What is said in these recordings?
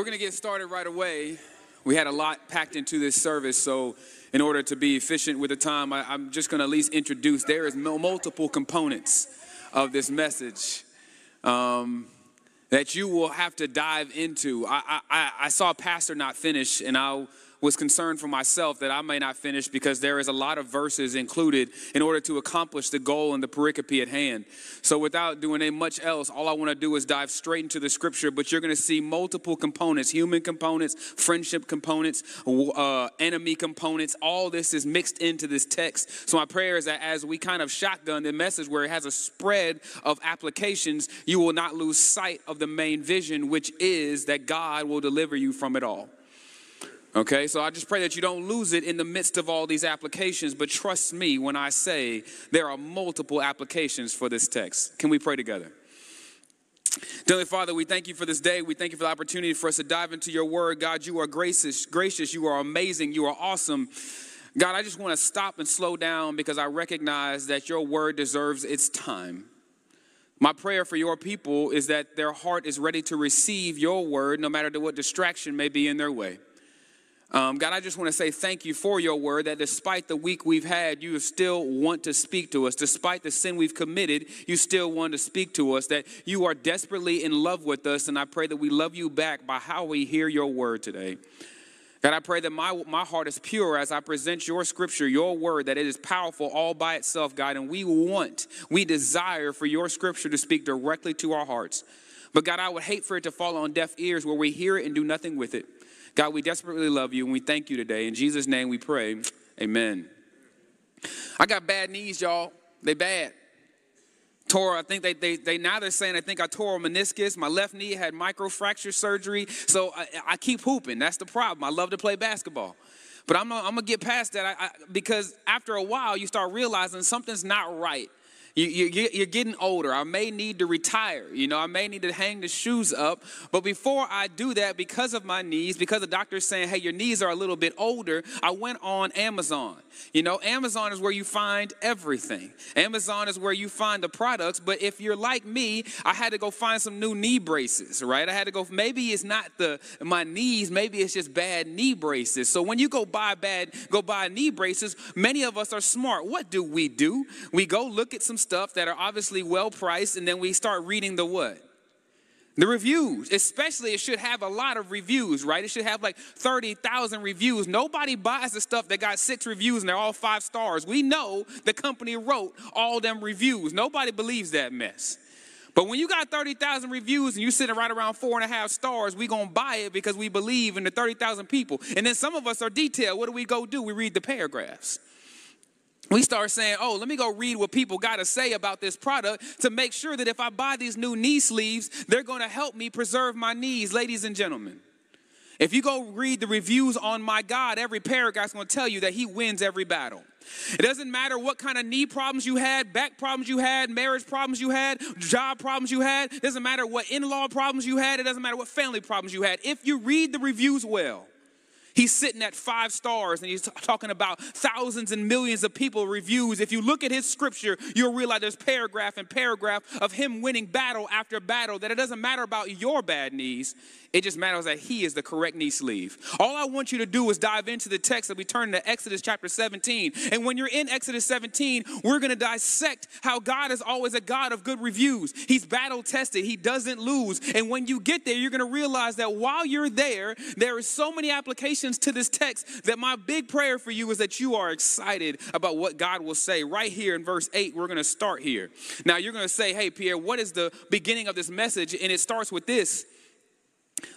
We're going to get started right away. We had a lot packed into this service, so in order to be efficient with the time, I, am just going to at least introduce there is multiple components of this message um, that you will have to dive into. I, I, I saw Pastor not finish, and I'll was concerned for myself that I may not finish because there is a lot of verses included in order to accomplish the goal and the pericope at hand. So, without doing much else, all I want to do is dive straight into the scripture. But you're going to see multiple components human components, friendship components, uh, enemy components. All this is mixed into this text. So, my prayer is that as we kind of shotgun the message where it has a spread of applications, you will not lose sight of the main vision, which is that God will deliver you from it all. Okay, so I just pray that you don't lose it in the midst of all these applications, but trust me when I say there are multiple applications for this text. Can we pray together? Dearly Father, we thank you for this day. We thank you for the opportunity for us to dive into your word. God, you are gracious, gracious, you are amazing, you are awesome. God, I just want to stop and slow down because I recognize that your word deserves its time. My prayer for your people is that their heart is ready to receive your word no matter what distraction may be in their way. Um, God, I just want to say thank you for your word that despite the week we've had, you still want to speak to us. Despite the sin we've committed, you still want to speak to us, that you are desperately in love with us. And I pray that we love you back by how we hear your word today. God, I pray that my, my heart is pure as I present your scripture, your word, that it is powerful all by itself, God. And we want, we desire for your scripture to speak directly to our hearts. But God, I would hate for it to fall on deaf ears where we hear it and do nothing with it. God, we desperately love you and we thank you today. In Jesus' name we pray. Amen. I got bad knees, y'all. They bad. Tore, I think they, they, they now they're saying I think I tore a meniscus. My left knee had microfracture surgery. So I, I keep hooping. That's the problem. I love to play basketball. But I'm, I'm gonna get past that I, I, because after a while you start realizing something's not right. You, you, you're getting older. I may need to retire. You know, I may need to hang the shoes up. But before I do that, because of my knees, because the doctor's saying, hey, your knees are a little bit older, I went on Amazon. You know, Amazon is where you find everything. Amazon is where you find the products. But if you're like me, I had to go find some new knee braces, right? I had to go, maybe it's not the my knees, maybe it's just bad knee braces. So when you go buy bad, go buy knee braces, many of us are smart. What do we do? We go look at some stuff that are obviously well priced, and then we start reading the what? The reviews, especially, it should have a lot of reviews, right? It should have like 30,000 reviews. Nobody buys the stuff that got six reviews and they're all five stars. We know the company wrote all them reviews. Nobody believes that mess. But when you got 30,000 reviews and you're sitting right around four and a half stars, we gonna buy it because we believe in the 30,000 people. And then some of us are detailed. What do we go do? We read the paragraphs we start saying, oh, let me go read what people got to say about this product to make sure that if I buy these new knee sleeves, they're going to help me preserve my knees, ladies and gentlemen. If you go read the reviews on my God, every paragraph is going to tell you that He wins every battle. It doesn't matter what kind of knee problems you had, back problems you had, marriage problems you had, job problems you had. It doesn't matter what in law problems you had. It doesn't matter what family problems you had. If you read the reviews well, He's sitting at five stars and he's talking about thousands and millions of people reviews. If you look at his scripture, you'll realize there's paragraph and paragraph of him winning battle after battle, that it doesn't matter about your bad knees. It just matters that he is the correct knee sleeve. All I want you to do is dive into the text that we turn to Exodus chapter 17. And when you're in Exodus 17, we're going to dissect how God is always a God of good reviews. He's battle tested, He doesn't lose. And when you get there, you're going to realize that while you're there, there is so many applications to this text that my big prayer for you is that you are excited about what God will say. Right here in verse 8, we're going to start here. Now, you're going to say, hey, Pierre, what is the beginning of this message? And it starts with this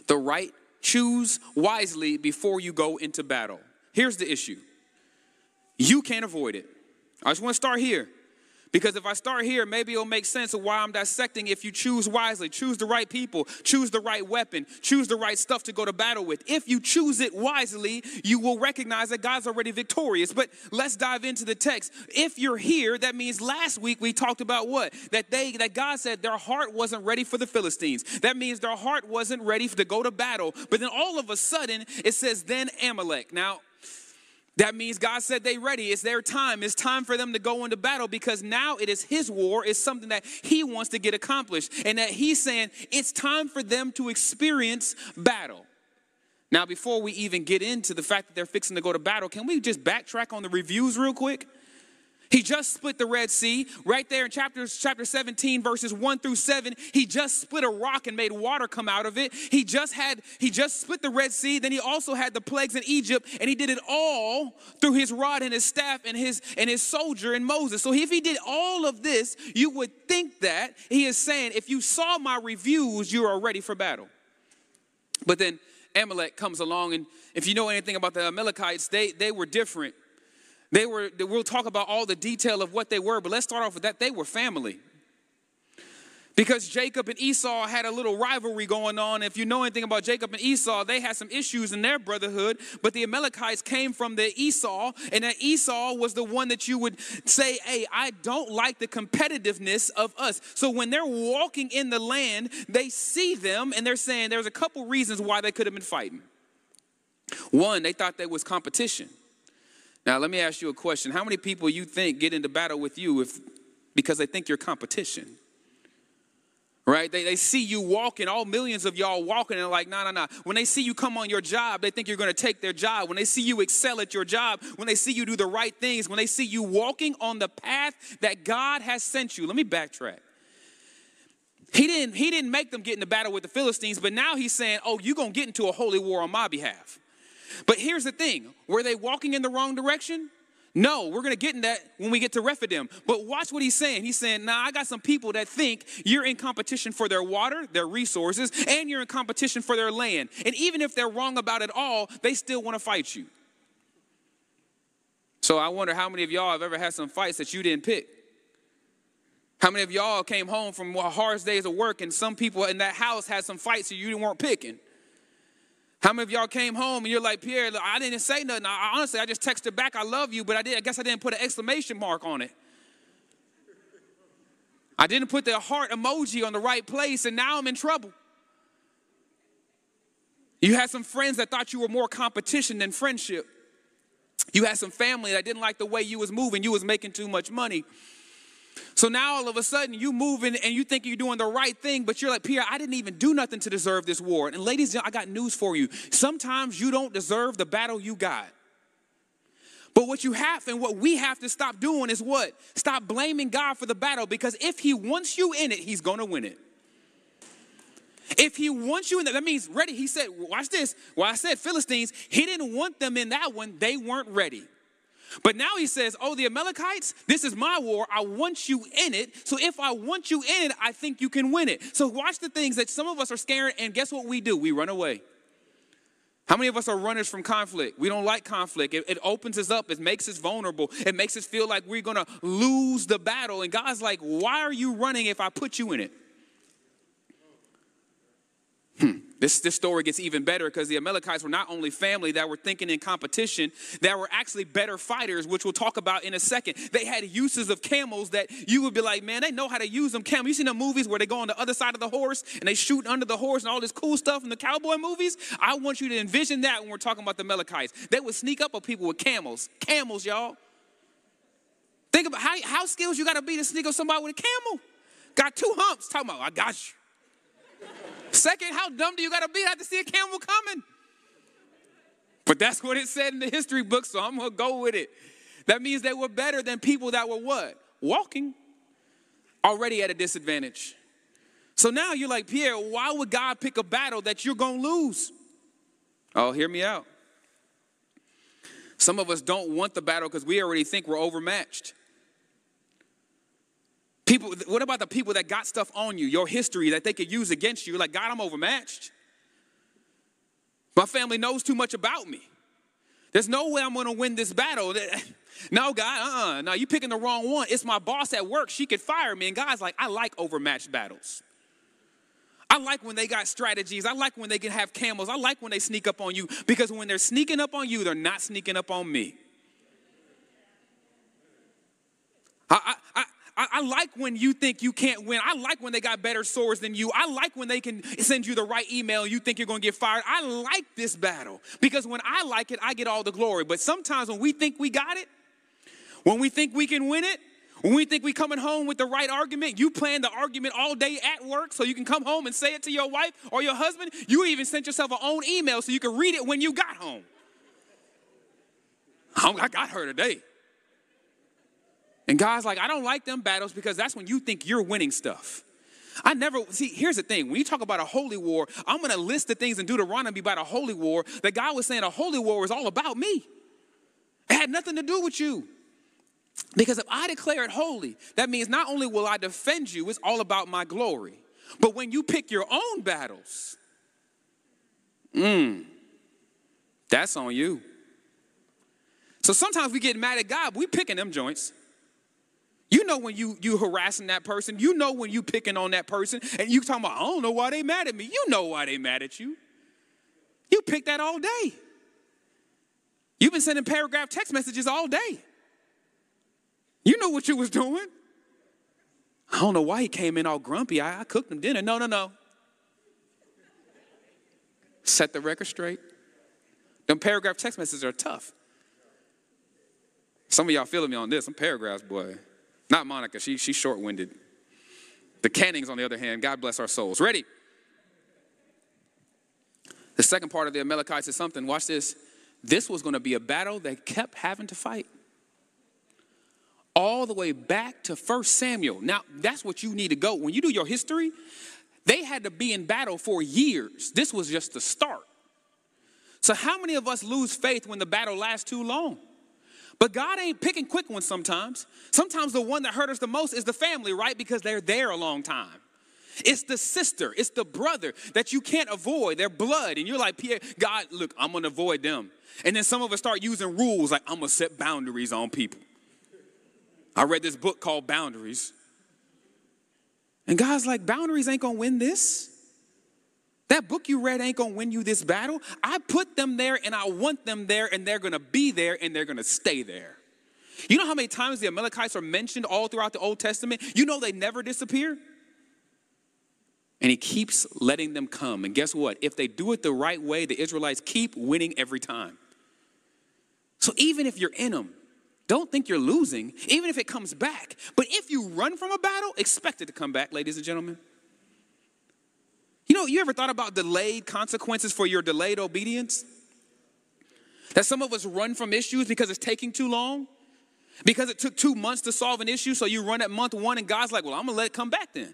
the right, choose wisely before you go into battle. Here's the issue you can't avoid it. I just want to start here. Because if I start here, maybe it'll make sense of why I'm dissecting if you choose wisely, choose the right people, choose the right weapon, choose the right stuff to go to battle with. If you choose it wisely, you will recognize that God's already victorious. But let's dive into the text. If you're here, that means last week we talked about what? That they that God said their heart wasn't ready for the Philistines. That means their heart wasn't ready to go to battle. But then all of a sudden it says then Amalek. Now that means God said they're ready. It's their time. It's time for them to go into battle because now it is his war. It's something that he wants to get accomplished. And that he's saying it's time for them to experience battle. Now, before we even get into the fact that they're fixing to go to battle, can we just backtrack on the reviews real quick? He just split the Red Sea. Right there in chapter, chapter 17, verses 1 through 7, he just split a rock and made water come out of it. He just had, he just split the Red Sea. Then he also had the plagues in Egypt, and he did it all through his rod and his staff and his and his soldier and Moses. So if he did all of this, you would think that he is saying, if you saw my reviews, you are ready for battle. But then Amalek comes along, and if you know anything about the Amalekites, they, they were different. They were, we'll talk about all the detail of what they were, but let's start off with that. They were family. Because Jacob and Esau had a little rivalry going on. If you know anything about Jacob and Esau, they had some issues in their brotherhood, but the Amalekites came from the Esau, and that Esau was the one that you would say, Hey, I don't like the competitiveness of us. So when they're walking in the land, they see them and they're saying there's a couple reasons why they could have been fighting. One, they thought there was competition. Now, let me ask you a question. How many people you think get into battle with you if because they think you're competition? Right? They, they see you walking, all millions of y'all walking, and like, no, no, no. When they see you come on your job, they think you're going to take their job. When they see you excel at your job, when they see you do the right things, when they see you walking on the path that God has sent you. Let me backtrack. He didn't, he didn't make them get into battle with the Philistines, but now he's saying, oh, you're going to get into a holy war on my behalf. But here's the thing were they walking in the wrong direction? No, we're going to get in that when we get to Rephidim. But watch what he's saying. He's saying, now nah, I got some people that think you're in competition for their water, their resources, and you're in competition for their land. And even if they're wrong about it all, they still want to fight you. So I wonder how many of y'all have ever had some fights that you didn't pick? How many of y'all came home from hard days of work and some people in that house had some fights that you weren't picking? How many of y'all came home and you're like, Pierre, I didn't say nothing. I, honestly, I just texted back, I love you, but I did. I guess I didn't put an exclamation mark on it. I didn't put the heart emoji on the right place, and now I'm in trouble. You had some friends that thought you were more competition than friendship. You had some family that didn't like the way you was moving. You was making too much money. So now all of a sudden you moving and you think you're doing the right thing, but you're like, Pierre, I didn't even do nothing to deserve this war. And ladies, I got news for you. Sometimes you don't deserve the battle you got. But what you have and what we have to stop doing is what? Stop blaming God for the battle because if He wants you in it, He's gonna win it. If he wants you in that, that means ready. He said, watch this. Well, I said Philistines, he didn't want them in that one. They weren't ready. But now he says, Oh, the Amalekites, this is my war. I want you in it. So if I want you in it, I think you can win it. So watch the things that some of us are scared, and guess what we do? We run away. How many of us are runners from conflict? We don't like conflict. It, it, opens us up, it makes us vulnerable, it makes us feel like we're gonna lose the battle. And God's like, Why are you running if I put you in it? Hmm. This, this story gets even better because the Amalekites were not only family that were thinking in competition, that were actually better fighters, which we'll talk about in a second. They had uses of camels that you would be like, man, they know how to use them. Camel. You seen the movies where they go on the other side of the horse and they shoot under the horse and all this cool stuff in the cowboy movies? I want you to envision that when we're talking about the Amalekites. They would sneak up on people with camels. Camels, y'all. Think about how, how skills you got to be to sneak up somebody with a camel. Got two humps. Talking about, I got you. Second, how dumb do you got to be not to see a camel coming? But that's what it said in the history book, so I'm going to go with it. That means they were better than people that were what? Walking. Already at a disadvantage. So now you're like, Pierre, why would God pick a battle that you're going to lose? Oh, hear me out. Some of us don't want the battle because we already think we're overmatched. People, what about the people that got stuff on you, your history that they could use against you? Like, God, I'm overmatched. My family knows too much about me. There's no way I'm gonna win this battle. No, God, uh-uh. No, you picking the wrong one. It's my boss at work. She could fire me. And God's like, I like overmatched battles. I like when they got strategies. I like when they can have camels. I like when they sneak up on you because when they're sneaking up on you, they're not sneaking up on me. I, I, I, I, like when you think you can't win. I like when they got better swords than you. I like when they can send you the right email you think you're going to get fired. I like this battle because when I like it, I get all the glory. But sometimes when we think we got it, when we think we can win it, When we think we coming home with the right argument, you plan the argument all day at work so you can come home and say it to your wife or your husband. You even sent yourself an own email so you can read it when you got home. I got her today. And God's like, I don't like them battles because that's when you think you're winning stuff. I never see. Here's the thing: when you talk about a holy war, I'm going to list the things in Deuteronomy about a holy war that God was saying a holy war was all about me. It had nothing to do with you. Because if I declare it holy, that means not only will I defend you, it's all about my glory. But when you pick your own battles, mmm, that's on you. So sometimes we get mad at God, we picking them joints. You know when you you harassing that person. You know when you picking on that person, and you talking about I don't know why they mad at me. You know why they mad at you. You pick that all day. You've been sending paragraph text messages all day. You know what you was doing. I don't know why he came in all grumpy. I, I cooked him dinner. No, no, no. Set the record straight. Them paragraph text messages are tough. Some of y'all feeling me on this. Some paragraphs, boy. Not Monica, she, she's short winded. The Cannings, on the other hand, God bless our souls. Ready? The second part of the Amalekites is something. Watch this. This was going to be a battle they kept having to fight. All the way back to 1 Samuel. Now, that's what you need to go. When you do your history, they had to be in battle for years. This was just the start. So, how many of us lose faith when the battle lasts too long? But God ain't picking quick ones sometimes. Sometimes the one that hurt us the most is the family, right? Because they're there a long time. It's the sister, it's the brother that you can't avoid. They're blood. And you're like, Pierre, God, look, I'm gonna avoid them. And then some of us start using rules like, I'm gonna set boundaries on people. I read this book called Boundaries. And God's like, boundaries ain't gonna win this. That book you read ain't gonna win you this battle. I put them there and I want them there and they're gonna be there and they're gonna stay there. You know how many times the Amalekites are mentioned all throughout the Old Testament? You know they never disappear? And he keeps letting them come. And guess what? If they do it the right way, the Israelites keep winning every time. So even if you're in them, don't think you're losing, even if it comes back. But if you run from a battle, expect it to come back, ladies and gentlemen. You know, you ever thought about delayed consequences for your delayed obedience? That some of us run from issues because it's taking too long? Because it took two months to solve an issue, so you run at month one, and God's like, well, I'm gonna let it come back then.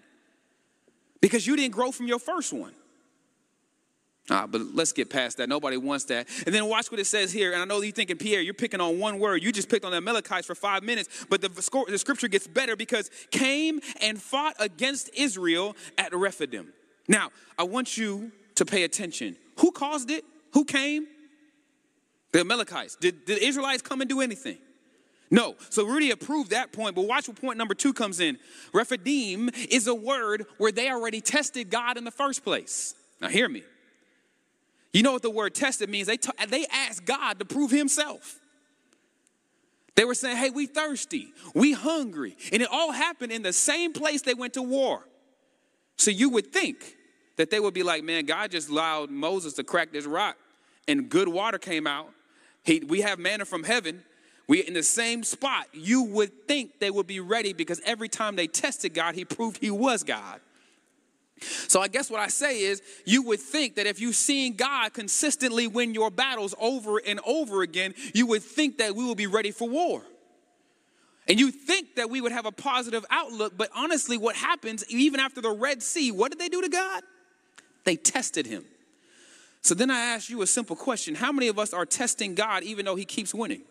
Because you didn't grow from your first one. Ah, but let's get past that. Nobody wants that. And then watch what it says here. And I know you're thinking, Pierre, you're picking on one word. You just picked on the Amalekites for five minutes. But the, the scripture gets better because came and fought against Israel at Rephidim. Now, I want you to pay attention. Who caused it? Who came? The Amalekites. Did, did the Israelites come and do anything? No. So Rudy approved that point, but watch what point number two comes in. Rephidim is a word where they already tested God in the first place. Now, hear me. You know what the word tested means? They, t- they asked God to prove himself. They were saying, hey, we thirsty, we hungry. And it all happened in the same place they went to war. So you would think that they would be like, man, God just allowed Moses to crack this rock and good water came out. He, we have manna from heaven. We in the same spot. You would think they would be ready because every time they tested God, he proved he was God. So I guess what I say is you would think that if you've seen God consistently win your battles over and over again, you would think that we will be ready for war. And you think that we would have a positive outlook, but honestly, what happens even after the Red Sea, what did they do to God? They tested him. So then I ask you a simple question How many of us are testing God even though he keeps winning?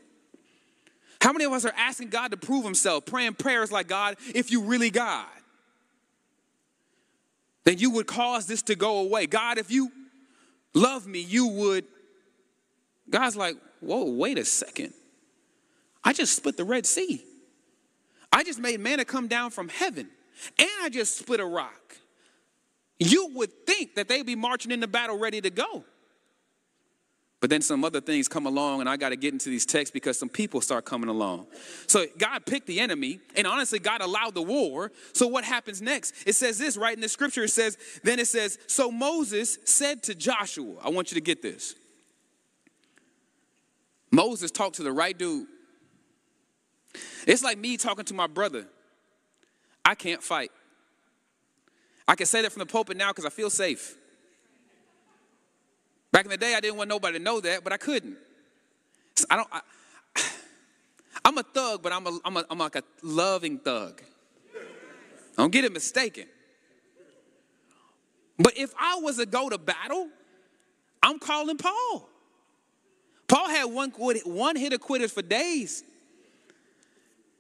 How many of us are asking God to prove himself, praying prayers like, God, if you really God, then you would cause this to go away. God, if you love me, you would. God's like, whoa, wait a second. I just split the Red Sea. I just made manna come down from heaven. And I just split a rock you would think that they'd be marching into battle ready to go. But then some other things come along, and I got to get into these texts because some people start coming along. So God picked the enemy, and honestly, God allowed the war. So what happens next? It says this right in the scripture. It says, then it says, so Moses said to Joshua, I want you to get this. Moses talked to the right dude. It's like me talking to my brother. I can't fight. I can say that from the pulpit now because I feel safe. Back in the day, I didn't want nobody to know that, but I couldn't. So I don't. I, I'm a thug, but I'm, a, I'm, a, I'm like a loving thug. Don't get it mistaken. But if I was to go to battle, I'm calling Paul. Paul had one, one hitter quitters for days.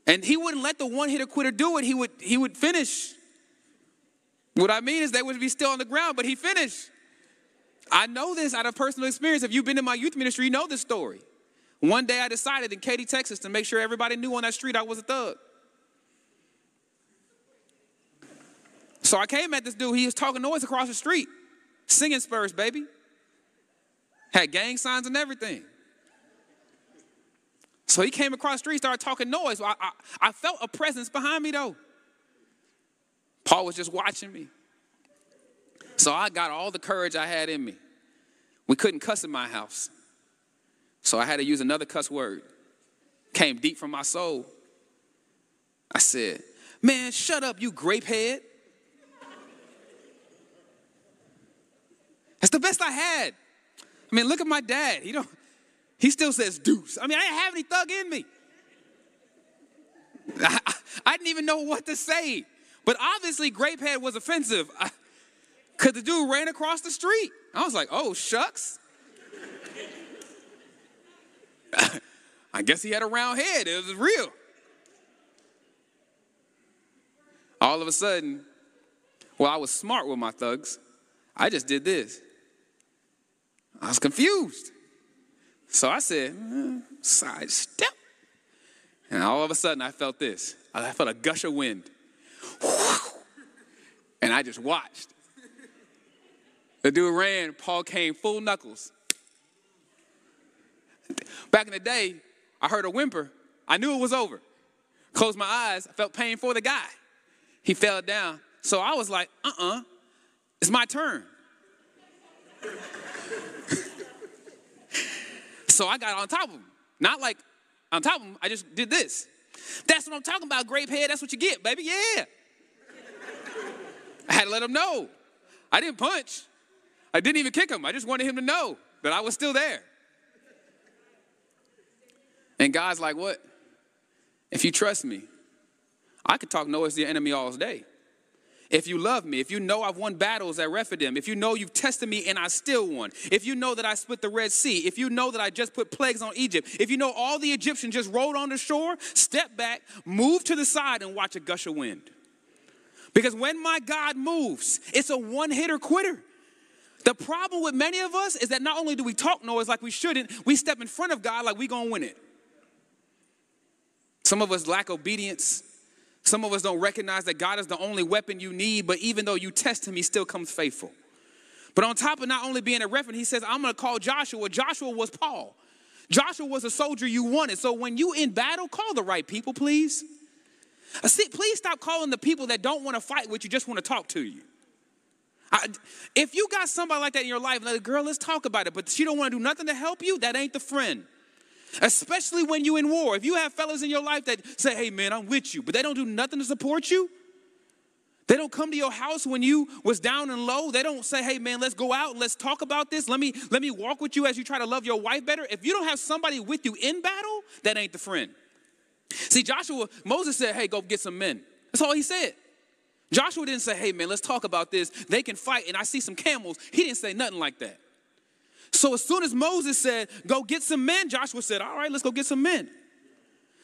And he wouldn't let the one hitter quitter do it. He would, he would finish. What I mean is they would be still on the ground, but he finished. I know this out of personal experience. If you've been in my youth ministry, you know this story. One day I decided in Katy, Texas, to make sure everybody knew on that street I was a thug. So I came at this dude. He was talking noise across the street, singing Spurs, baby. Had gang signs and everything. So he came across the street, started talking noise. I, I, I felt a presence behind me, though. Paul was just watching me. So I got all the courage I had in me. We couldn't cuss in my house. So I had to use another cuss word. Came deep from my soul. I said, Man, shut up, you grape head. That's the best I had. I mean, look at my dad. He don't, he still says deuce. I mean, I didn't have any thug in me. I, I didn't even know what to say. But obviously, grapehead was offensive. Because the dude ran across the street. I was like, oh, shucks. I guess he had a round head. It was real. All of a sudden, well, I was smart with my thugs. I just did this. I was confused. So I said, mm, side step. And all of a sudden, I felt this. I felt a gush of wind. And I just watched. The dude ran, Paul came full knuckles. Back in the day, I heard a whimper. I knew it was over. Closed my eyes, I felt pain for the guy. He fell down. So I was like, uh uh-uh, uh, it's my turn. so I got on top of him. Not like on top of him, I just did this. That's what I'm talking about, grape head. That's what you get, baby. Yeah. I had to let him know. I didn't punch. I didn't even kick him. I just wanted him to know that I was still there. And God's like, what? If you trust me, I could talk to your enemy all day. If you love me, if you know I've won battles at Rephidim, if you know you've tested me and I still won, if you know that I split the Red Sea, if you know that I just put plagues on Egypt, if you know all the Egyptians just rolled on the shore, step back, move to the side, and watch a gush of wind. Because when my God moves, it's a one hitter quitter. The problem with many of us is that not only do we talk noise like we shouldn't, we step in front of God like we gonna win it. Some of us lack obedience. Some of us don't recognize that God is the only weapon you need, but even though you test him, he still comes faithful. But on top of not only being a reference, he says, I'm gonna call Joshua. Joshua was Paul. Joshua was a soldier you wanted. So when you in battle, call the right people, please. Uh, see, please stop calling the people that don't want to fight with you, just want to talk to you. I, if you got somebody like that in your life, like, girl, let's talk about it, but she don't want to do nothing to help you, that ain't the friend. Especially when you in war. If you have fellas in your life that say, hey man, I'm with you, but they don't do nothing to support you, they don't come to your house when you was down and low. They don't say, "Hey man, let's go out and let's talk about this. Let me let me walk with you as you try to love your wife better." If you don't have somebody with you in battle, that ain't the friend. See, Joshua, Moses said, "Hey, go get some men." That's all he said. Joshua didn't say, hey, man, let's talk about this. They can fight, and I see some camels. He didn't say nothing like that. So as soon as Moses said, go get some men, Joshua said, all right, let's go get some men.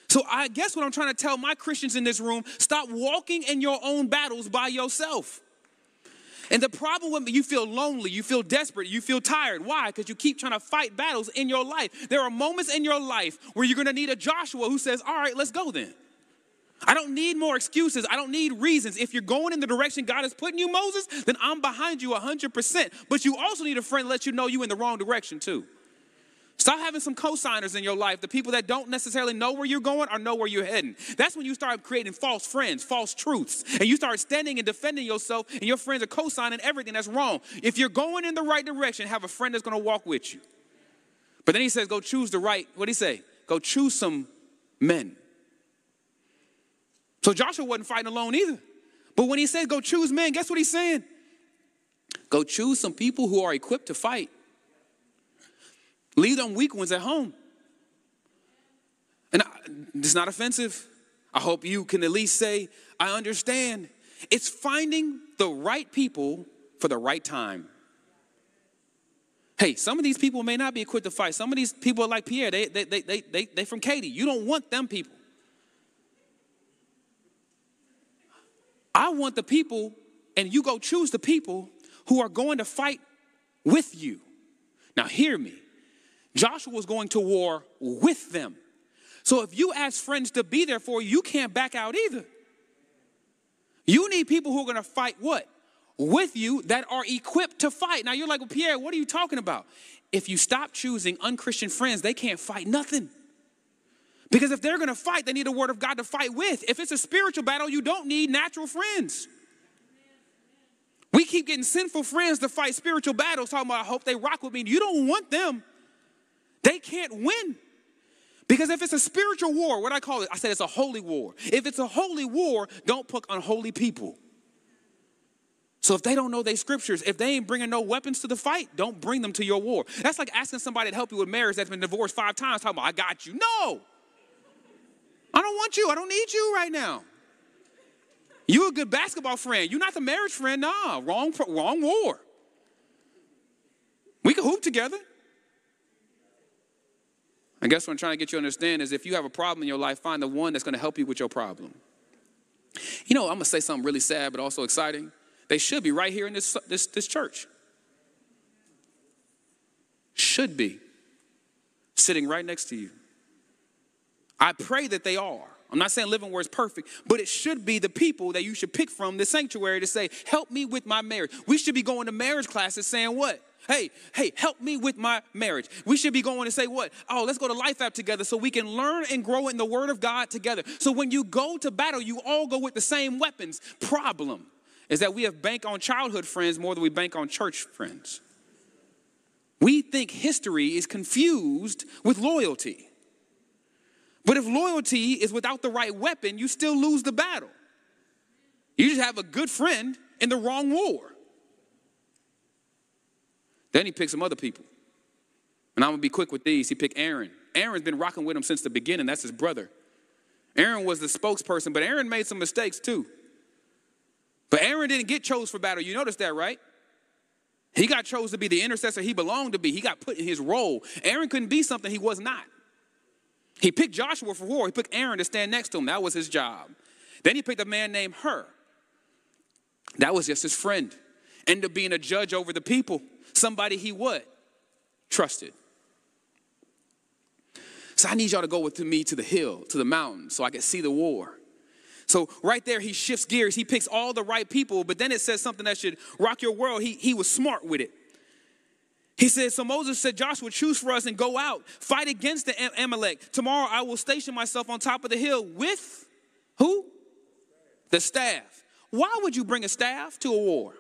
So I guess what I'm trying to tell my Christians in this room stop walking in your own battles by yourself. And the problem with you feel lonely, you feel desperate, you feel tired. Why? Because you keep trying to fight battles in your life. There are moments in your life where you're going to need a Joshua who says, All right, let's go then. I don't need more excuses. I don't need reasons. If you're going in the direction God is putting you, Moses, then I'm behind you 100%. But you also need a friend to let you know you're in the wrong direction too. Stop having some co-signers in your life, the people that don't necessarily know where you're going or know where you're heading. That's when you start creating false friends, false truths, and you start standing and defending yourself, and your friends are co-signing everything that's wrong. If you're going in the right direction, have a friend that's going to walk with you. But then he says, go choose the right, what did he say? Go choose some men. So Joshua wasn't fighting alone either. But when he says go choose men, guess what he's saying? Go choose some people who are equipped to fight. Leave them weak ones at home. And it's not offensive. I hope you can at least say, I understand. It's finding the right people for the right time. Hey, some of these people may not be equipped to fight. Some of these people are like Pierre, they, they, they, they, they, they from Katy. You don't want them people. I want the people, and you go choose the people who are going to fight with you. Now, hear me. Joshua was going to war with them. So if you ask friends to be there for you, you can't back out either. You need people who are going to fight what? With you that are equipped to fight. Now you're like, well, Pierre, what are you talking about? If you stop choosing unchristian friends, they can't fight nothing. Because if they're going to fight, they need a word of God to fight with. If it's a spiritual battle, you don't need natural friends. We keep getting sinful friends to fight spiritual battles, talking about, I hope they rock with me. You don't want them. They can't win. Because if it's a spiritual war, what I call it, I said it's a holy war. If it's a holy war, don't put unholy people. So if they don't know their scriptures, if they ain't bringing no weapons to the fight, don't bring them to your war. That's like asking somebody to help you with marriage that's been divorced five times, talking about, I got you. No. I don't want you. I don't need you right now. You a good basketball friend. You're not the marriage friend. Nah, wrong, wrong war. We can hoop together. I guess what I'm trying to get you to understand is if you have a problem in your life, find the one that's going to help you with your problem. You know, I'm going to say something really sad but also exciting. They should be right here in this, this, this church. Should be sitting right next to you. I pray that they are. I'm not saying living where it's perfect, but it should be the people that you should pick from the sanctuary to say, Help me with my marriage. We should be going to marriage classes saying what? Hey, hey, help me with my marriage. We should be going to say what? Oh, let's go to Life App together so we can learn and grow in the Word of God together. So when you go to battle, you all go with the same weapons. Problem is that we have bank on childhood friends more than we bank on church friends. We think history is confused with loyalty. But if loyalty is without the right weapon, you still lose the battle. You just have a good friend in the wrong war. Then he picked some other people. And I'm gonna be quick with these. He picked Aaron. Aaron's been rocking with him since the beginning. That's his brother. Aaron was the spokesperson, but Aaron made some mistakes too. But Aaron didn't get chose for battle. You notice that, right? He got chose to be the intercessor he belonged to be. He got put in his role. Aaron couldn't be something he was not. He picked Joshua for war. He picked Aaron to stand next to him. That was his job. Then he picked a man named Hur. That was just his friend. Ended up being a judge over the people. Somebody he what? Trusted. So I need y'all to go with me to the hill, to the mountain, so I can see the war. So right there, he shifts gears. He picks all the right people, but then it says something that should rock your world. He, he was smart with it. He said, So Moses said, Joshua, choose for us and go out, fight against the Amalek. Tomorrow I will station myself on top of the hill with who? The staff. Why would you bring a staff to a war?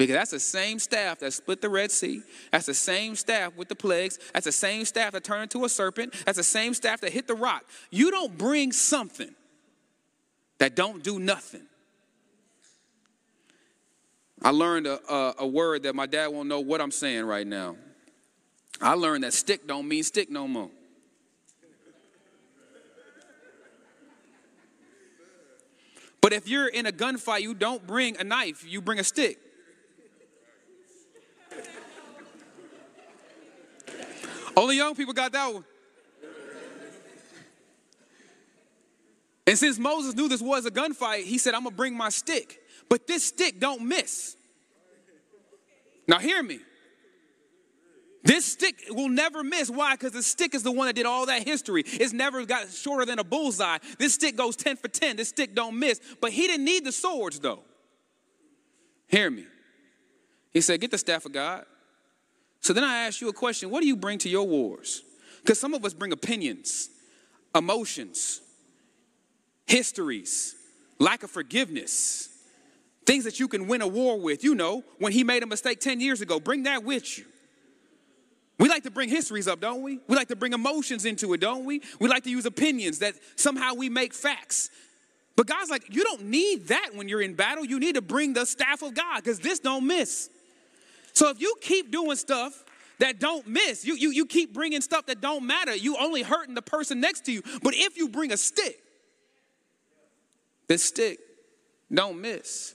Because that's the same staff that split the Red Sea. That's the same staff with the plagues. That's the same staff that turned into a serpent. That's the same staff that hit the rock. You don't bring something that don't do nothing. I learned a, a, a, word that my dad won't know what I'm saying right now. I learned that stick don't mean stick no more. But if you're in a gunfight, you don't bring a knife, you bring a stick. Only young people got that one. And since Moses knew this was a gunfight, he said, I'm gonna bring my stick. But this stick don't miss. Now hear me. This stick will never miss. Why? Because the stick is the one that did all that history. It's never got shorter than a bullseye. This stick goes 10 for 10. This stick don't miss. But he didn't need the swords though. Hear me. He said, Get the staff of God. So then I ask you a question what do you bring to your wars? Because some of us bring opinions, emotions, histories, lack of forgiveness. Things that you can win a war with. You know, when he made a mistake 10 years ago, bring that with you. We like to bring histories up, don't we? We like to bring emotions into it, don't we? We like to use opinions that somehow we make facts. But God's like, you don't need that when you're in battle. You need to bring the staff of God because this don't miss. So if you keep doing stuff that don't miss, you, you, you keep bringing stuff that don't matter, you only hurting the person next to you. But if you bring a stick, this stick don't miss.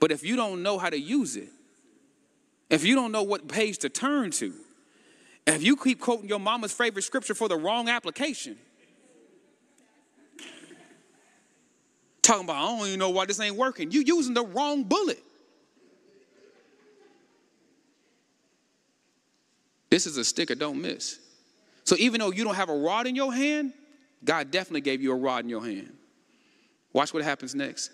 But if you don't know how to use it, if you don't know what page to turn to, if you keep quoting your mama's favorite scripture for the wrong application, talking about, I don't even know why this ain't working. You using the wrong bullet. This is a sticker, don't miss. So even though you don't have a rod in your hand, God definitely gave you a rod in your hand. Watch what happens next.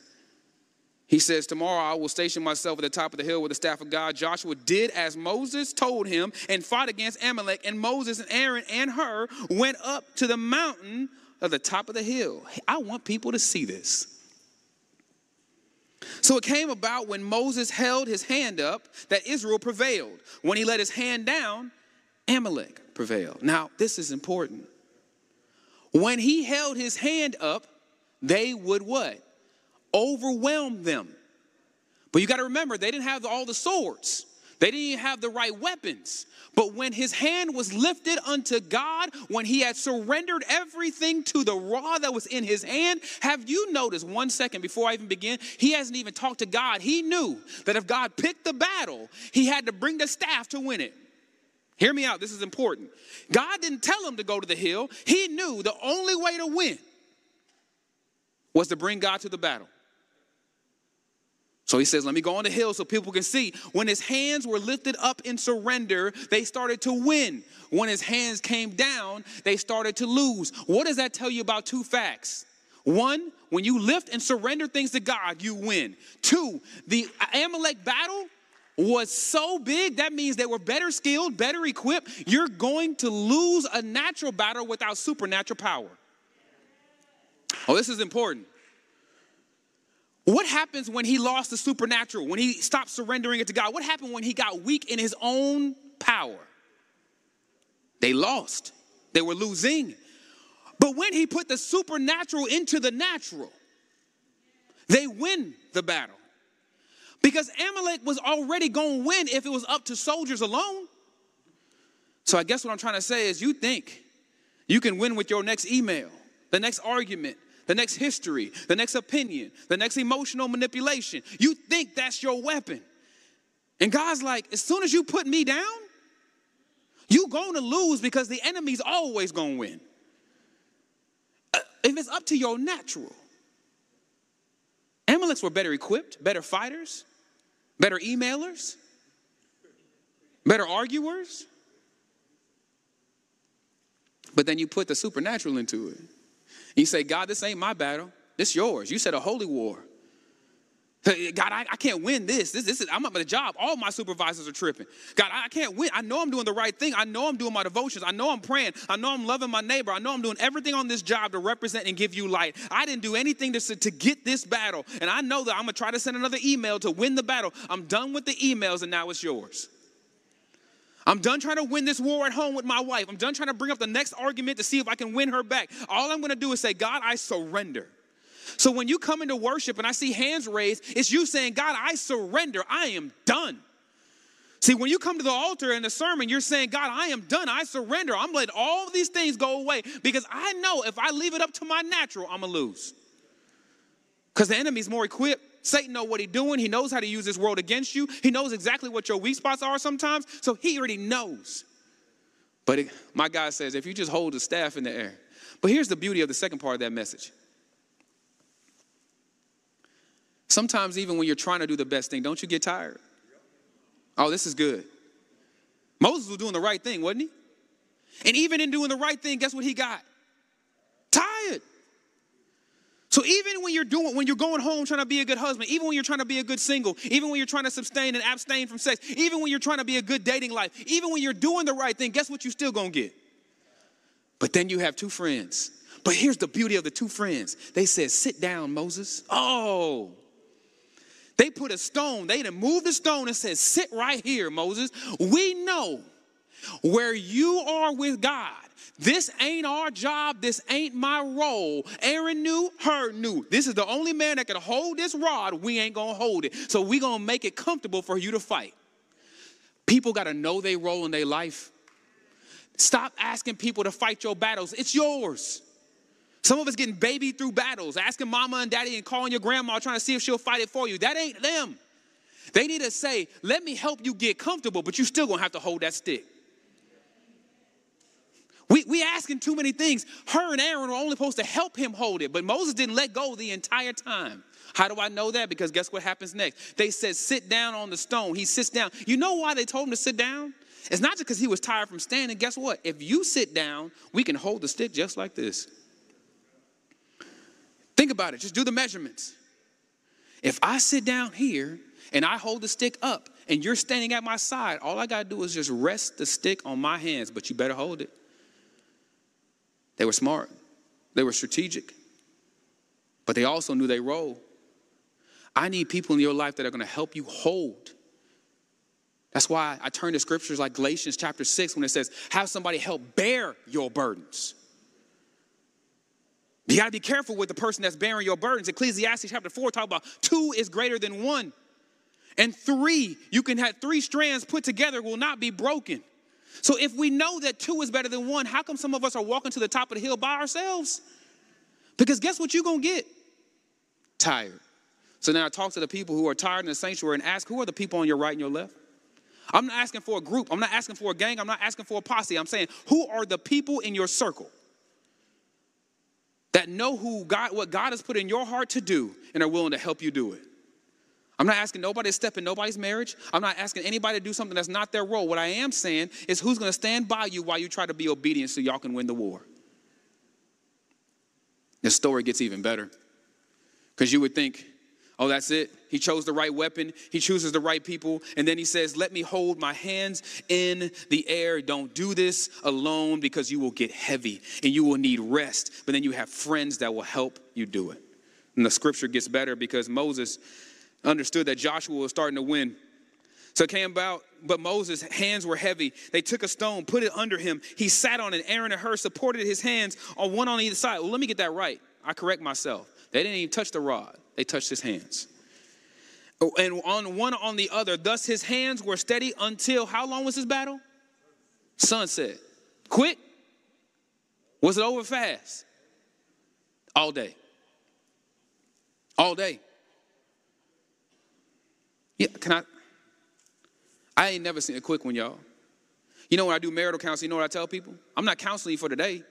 He says, Tomorrow I will station myself at the top of the hill with the staff of God. Joshua did as Moses told him and fought against Amalek. And Moses and Aaron and Hur went up to the mountain of the top of the hill. I want people to see this. So it came about when Moses held his hand up that Israel prevailed. When he let his hand down, Amalek prevailed. Now, this is important. When he held his hand up, they would what? Overwhelm them. But you got to remember, they didn't have all the swords. They didn't even have the right weapons. But when his hand was lifted unto God, when he had surrendered everything to the rod that was in his hand, have you noticed one second before I even begin? He hasn't even talked to God. He knew that if God picked the battle, he had to bring the staff to win it. Hear me out, this is important. God didn't tell him to go to the hill, he knew the only way to win was to bring God to the battle. So he says, Let me go on the hill so people can see. When his hands were lifted up in surrender, they started to win. When his hands came down, they started to lose. What does that tell you about two facts? One, when you lift and surrender things to God, you win. Two, the Amalek battle was so big, that means they were better skilled, better equipped. You're going to lose a natural battle without supernatural power. Oh, this is important. What happens when he lost the supernatural, when he stopped surrendering it to God? What happened when he got weak in his own power? They lost, they were losing. But when he put the supernatural into the natural, they win the battle. Because Amalek was already going to win if it was up to soldiers alone. So I guess what I'm trying to say is you think you can win with your next email, the next argument, the next history, the next opinion, the next emotional manipulation. You think that's your weapon. And God's like, as soon as you put me down, you going to lose because the enemy's always going to win. Uh, if it's up to your natural. Amaleks were better equipped, better fighters, better emailers, better arguers. But then you put the supernatural into it. You say, God, this ain't my battle. This yours. You said a holy war. God, I, I, can't win this. This, this is, I'm up at the job. All my supervisors are tripping. God, I, I can't win. I know I'm doing the right thing. I know I'm doing my devotions. I know I'm praying. I know I'm loving my neighbor. I know I'm doing everything on this job to represent and give you light. I didn't do anything to, to get this battle. And I know that I'm going to try to send another email to win the battle. I'm done with the emails and now it's yours. I'm done trying to win this war at home with my wife. I'm done trying to bring up the next argument to see if I can win her back. All I'm going to do is say, God, I surrender. So when you come into worship and I see hands raised, it's you saying, God, I surrender. I am done. See, when you come to the altar in the sermon, you're saying, God, I am done. I surrender. I'm letting all these things go away because I know if I leave it up to my natural, I'm going to lose. Because the enemy's more equipped. Satan know what he's doing. He knows how to use this world against you. He knows exactly what your weak spots are sometimes. So he already knows. But it, my God says, if you just hold the staff in the air. But here's the beauty of the second part of that message. Sometimes, even when you're trying to do the best thing, don't you get tired? Oh, this is good. Moses was doing the right thing, wasn't he? And even in doing the right thing, guess what he got? Tired. So even when you're doing, when you're going home trying to be a good husband, even when you're trying to be a good single, even when you're trying to sustain and abstain from sex, even when you're trying to be a good dating life, even when you're doing the right thing, guess what you still gonna get? But then you have two friends. But here's the beauty of the two friends. They said, sit down, Moses. Oh. They put a stone, they didn't move the stone and said, sit right here, Moses. We know where you are with God This ain't our job. This ain't my role. Aaron knew, Hur knew. This is the only man that can hold this rod. We ain't gonna hold it. So we gonna make it comfortable for you to fight. People gotta know their role in their life. Stop asking people to fight your battles. It's yours. Some of us getting baby through battles, asking mama and daddy and calling your grandma trying to see if she'll fight it for you. That ain't them. They need to say, let me help you get comfortable, but you still gonna have to hold that stick. We, we asking too many things. Hur and Aaron were only supposed to help him hold it, but Moses didn't let go the entire time. How do I know that? Because guess what happens next? They said, sit down on the stone. He sits down. You know why they told him to sit down? It's not just because he was tired from standing. Guess what? If you sit down, we can hold the stick just like this. Think about it. Just do the measurements. If I sit down here and I hold the stick up and you're standing at my side, all I got to do is just rest the stick on my hands, but you better hold it. They were smart, they were strategic, but they also knew their role. I need people in your life that are going to help you hold. That's why I turn to scriptures like Galatians chapter 6 when it says, Have somebody help bear your burdens. You got to be careful with the person that's bearing your burdens. Ecclesiastes chapter 4 talk about two is greater than one. And three, you can have three strands put together will not be broken. So if we know that two is better than one, how come some of us are walking to the top of the hill by ourselves? Because guess what you're going to get? Tired. So now I talk to the people who are tired in the sanctuary and ask who are the people on your right and your left? I'm not asking for a group. I'm not asking for a gang. I'm not asking for a posse. I'm saying who are the people in your circle that know who God, what God has put in your heart to do and are willing to help you do it? I'm not asking nobody to step in nobody's marriage. I'm not asking anybody to do something that's not their role. What I am saying is who's going to stand by you while you try to be obedient so y'all can win the war. The story gets even better because you would think, oh, that's it. He chose the right weapon, he chooses the right people, and then he says, Let me hold my hands in the air. Don't do this alone because you will get heavy and you will need rest. But then you have friends that will help you do it. And the scripture gets better because Moses understood that Joshua was starting to win. So it came about, but Moses' hands were heavy. They took a stone, put it under him. He sat on it. Aaron and Hur supported his hands on one on either side. Well, let me get that right. I correct myself. They didn't even touch the rod, they touched his hands. Oh, and on one on the other, thus his hands were steady until how long was his battle? Sunset. Quick? Was it over fast? All day. All day. Yeah, can I? I ain't never seen a quick one, y'all. You know, when I do marital counseling, you know what I tell people? I'm not counseling for today.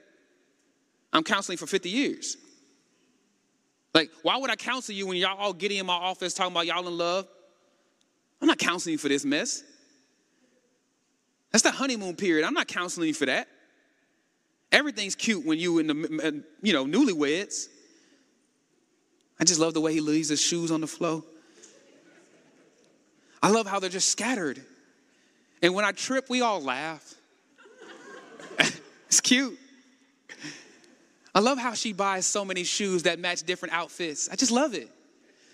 I'm counseling for 50 years. Like, why would I counsel you when y'all all getting in my office talking about y'all in love? I'm not counseling you for this mess. That's the honeymoon period. I'm not counseling you for that. Everything's cute when you in the you know newlyweds. I just love the way he leaves his shoes on the floor. I love how they're just scattered. And when I trip, we all laugh. it's cute. I love how she buys so many shoes that match different outfits. I just love it.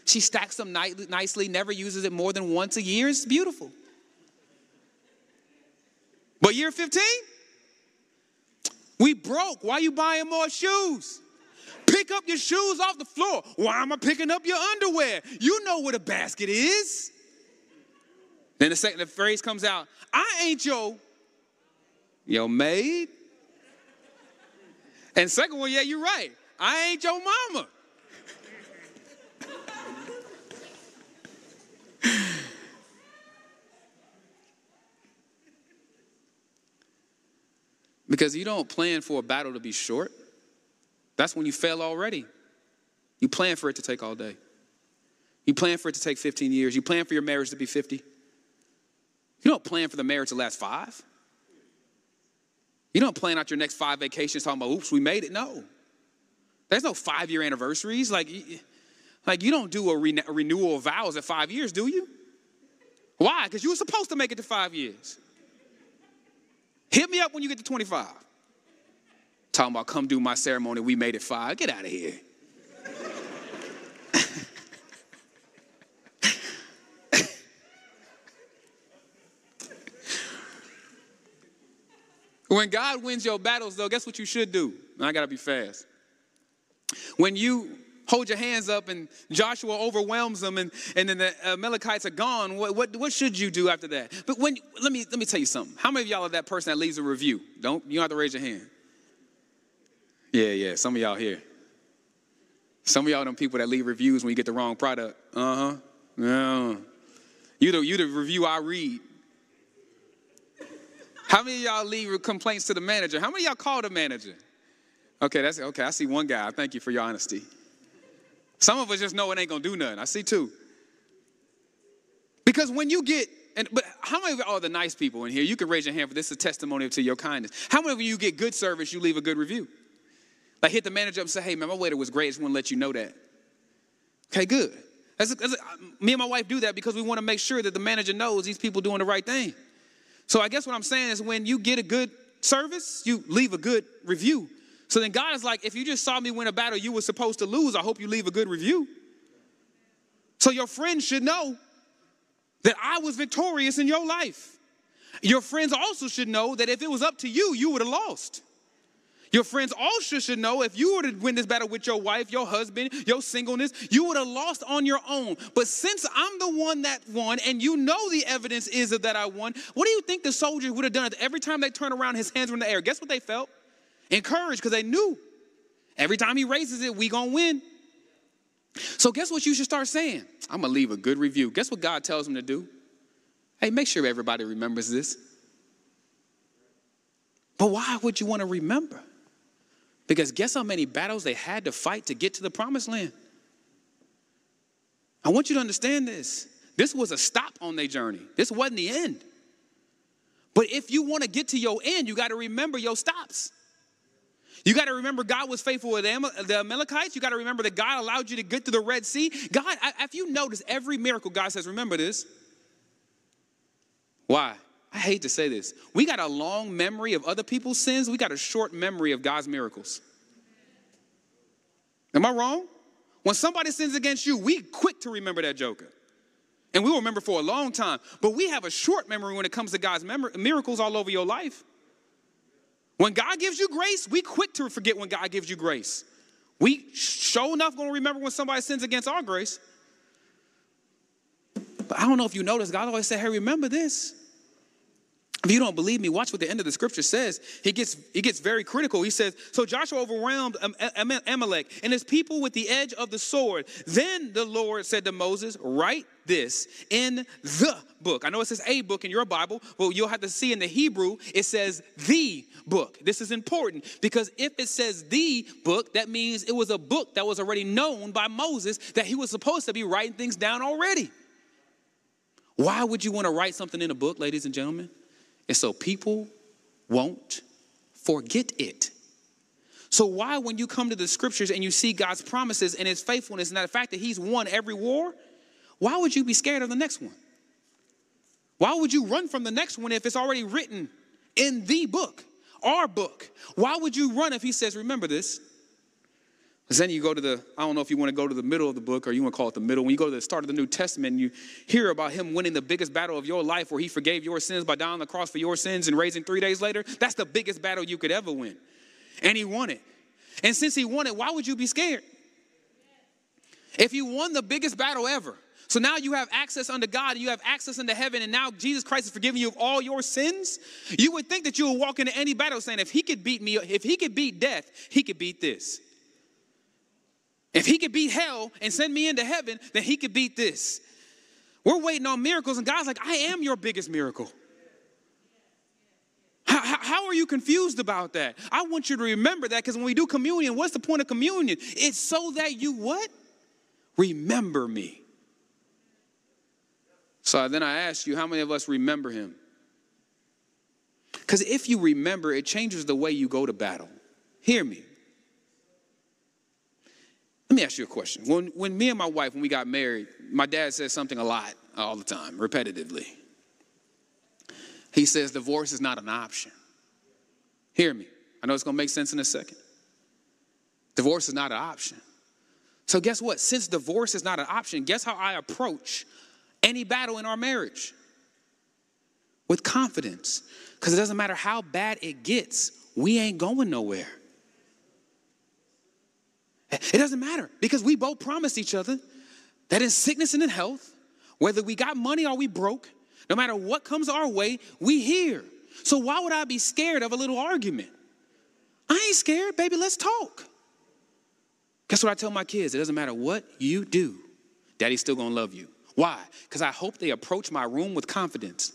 She stacks them nicely, never uses it more than once a year. It's beautiful. But year 15, we broke. Why you buying more shoes? Pick up your shoes off the floor. Why am I picking up your underwear? You know what a basket is. Then the second the phrase comes out, I ain't your your maid. And second one, yeah, you're right. I ain't your mama. because you don't plan for a battle to be short. That's when you fail already. You plan for it to take all day. You plan for it to take 15 years. You plan for your marriage to be 50. You don't plan for the marriage to last five. You don't plan out your next five vacations talking about, oops, we made it. No. There's no five year anniversaries. Like, like you don't do a, a renewal of vows at five years, do you? Why? Because you were supposed to make it to five years. Hit me up when you get to 25. Talking about come do my ceremony, we made it five. Get out of here. When God wins your battles, though, guess what you should do? I got to be fast. When you hold your hands up and Joshua overwhelms them and, and then the Amalekites are gone, what, what, what should you do after that? But when, let me, let me tell you something. How many of y'all are that person that leaves a review? Don't, you don't have to raise your hand. Yeah, yeah, some of y'all here. Some of y'all them people that leave reviews when you get the wrong product. Uh-huh. Yeah. You the, you the review I read. How many of y'all leave complaints to the manager? How many of y'all call the manager? Okay, that's okay. I see one guy. Thank you for your honesty. Some of us just know it ain't gonna do nothing. I see two. Because when you get, and but how many of are the nice people in here? You can raise your hand for this is a testimony to your kindness. How many of you get good service, you leave a good review? Like hit the manager up and say, hey man, my waiter was great. I just want to let you know that. Okay, good. That's, that's, me and my wife do that because we want to make sure that the manager knows these people doing the right thing. So I guess what I'm saying is when you get a good service, you leave a good review. So then God is like, if you just saw me win a battle you were supposed to lose, I hope you leave a good review. So your friends should know that I was victorious in your life. Your friends also should know that if it was up to you, you would have lost. Your friends also should know if you were to win this battle with your wife, your husband, your singleness, you would have lost on your own. But since I'm the one that won and you know the evidence is that I won, what do you think the soldiers would have done every time they turn around, his hands were in the air? Guess what they felt? Encouraged because they knew every time he raises it, we gonna win. So guess what you should start saying? I'm gonna leave a good review. Guess what God tells him to do? Hey, make sure everybody remembers this. But why would you want to remember? Because guess how many battles they had to fight to get to the promised land? I want you to understand this. This was a stop on their journey, this wasn't the end. But if you want to get to your end, you got to remember your stops. You got to remember God was faithful with the Amalekites. You got to remember that God allowed you to get to the Red Sea. God, if you notice every miracle, God says, remember this. Why? I hate to say this. We got a long memory of other people's sins, we got a short memory of God's miracles. Am I wrong? When somebody sins against you, we quick to remember that joker. And we will remember for a long time. But we have a short memory when it comes to God's miracles all over your life. When God gives you grace, we quick to forget when God gives you grace. We sure enough gonna remember when somebody sins against our grace. But I don't know if you notice, God always said, hey, remember this. If you don't believe me, watch what the end of the scripture says. He gets, he gets very critical. He says, So Joshua overwhelmed Amalek and his people with the edge of the sword. Then the Lord said to Moses, Write this in the book. I know it says a book in your Bible, but you'll have to see in the Hebrew, it says the book. This is important because if it says the book, that means it was a book that was already known by Moses that he was supposed to be writing things down already. Why would you want to write something in a book, ladies and gentlemen? And so people won't forget it. So, why, when you come to the scriptures and you see God's promises and his faithfulness and the fact that he's won every war, why would you be scared of the next one? Why would you run from the next one if it's already written in the book, our book? Why would you run if he says, Remember this? Because then you go to the, I don't know if you want to go to the middle of the book or you want to call it the middle. When you go to the start of the New Testament you hear about him winning the biggest battle of your life where he forgave your sins by dying on the cross for your sins and raising three days later, that's the biggest battle you could ever win. And he won it. And since he won it, why would you be scared? If you won the biggest battle ever, so now you have access unto God you have access unto heaven, and now Jesus Christ is forgiving you of all your sins. You would think that you would walk into any battle saying, if he could beat me, if he could beat death, he could beat this. If he could beat hell and send me into heaven, then he could beat this. We're waiting on miracles, and God's like, I am your biggest miracle. How, how, are you confused about that? I want you to remember that because when we do communion, what's the point of communion? It's so that you what? Remember me. So then I ask you, how many of us remember him? Because if you remember, it changes the way you go to battle. Hear me. Let me ask you a question. When, when me and my wife, when we got married, my dad says something a lot, all the time, repetitively. He says divorce is not an option. Hear me. I know it's going to make sense in a second. Divorce is not an option. So, guess what? Since divorce is not an option, guess how I approach any battle in our marriage? with confidence. Because it doesn't matter how bad it gets, we ain't going nowhere. It doesn't matter because we both promised each other that in sickness and in health, whether we got money or we broke, no matter what comes our way, we here. So why would I be scared of a little argument? I ain't scared, baby, let's talk. Guess what I tell my kids? It doesn't matter what you do, daddy's still gonna love you. Why? Because I hope they approach my room with confidence.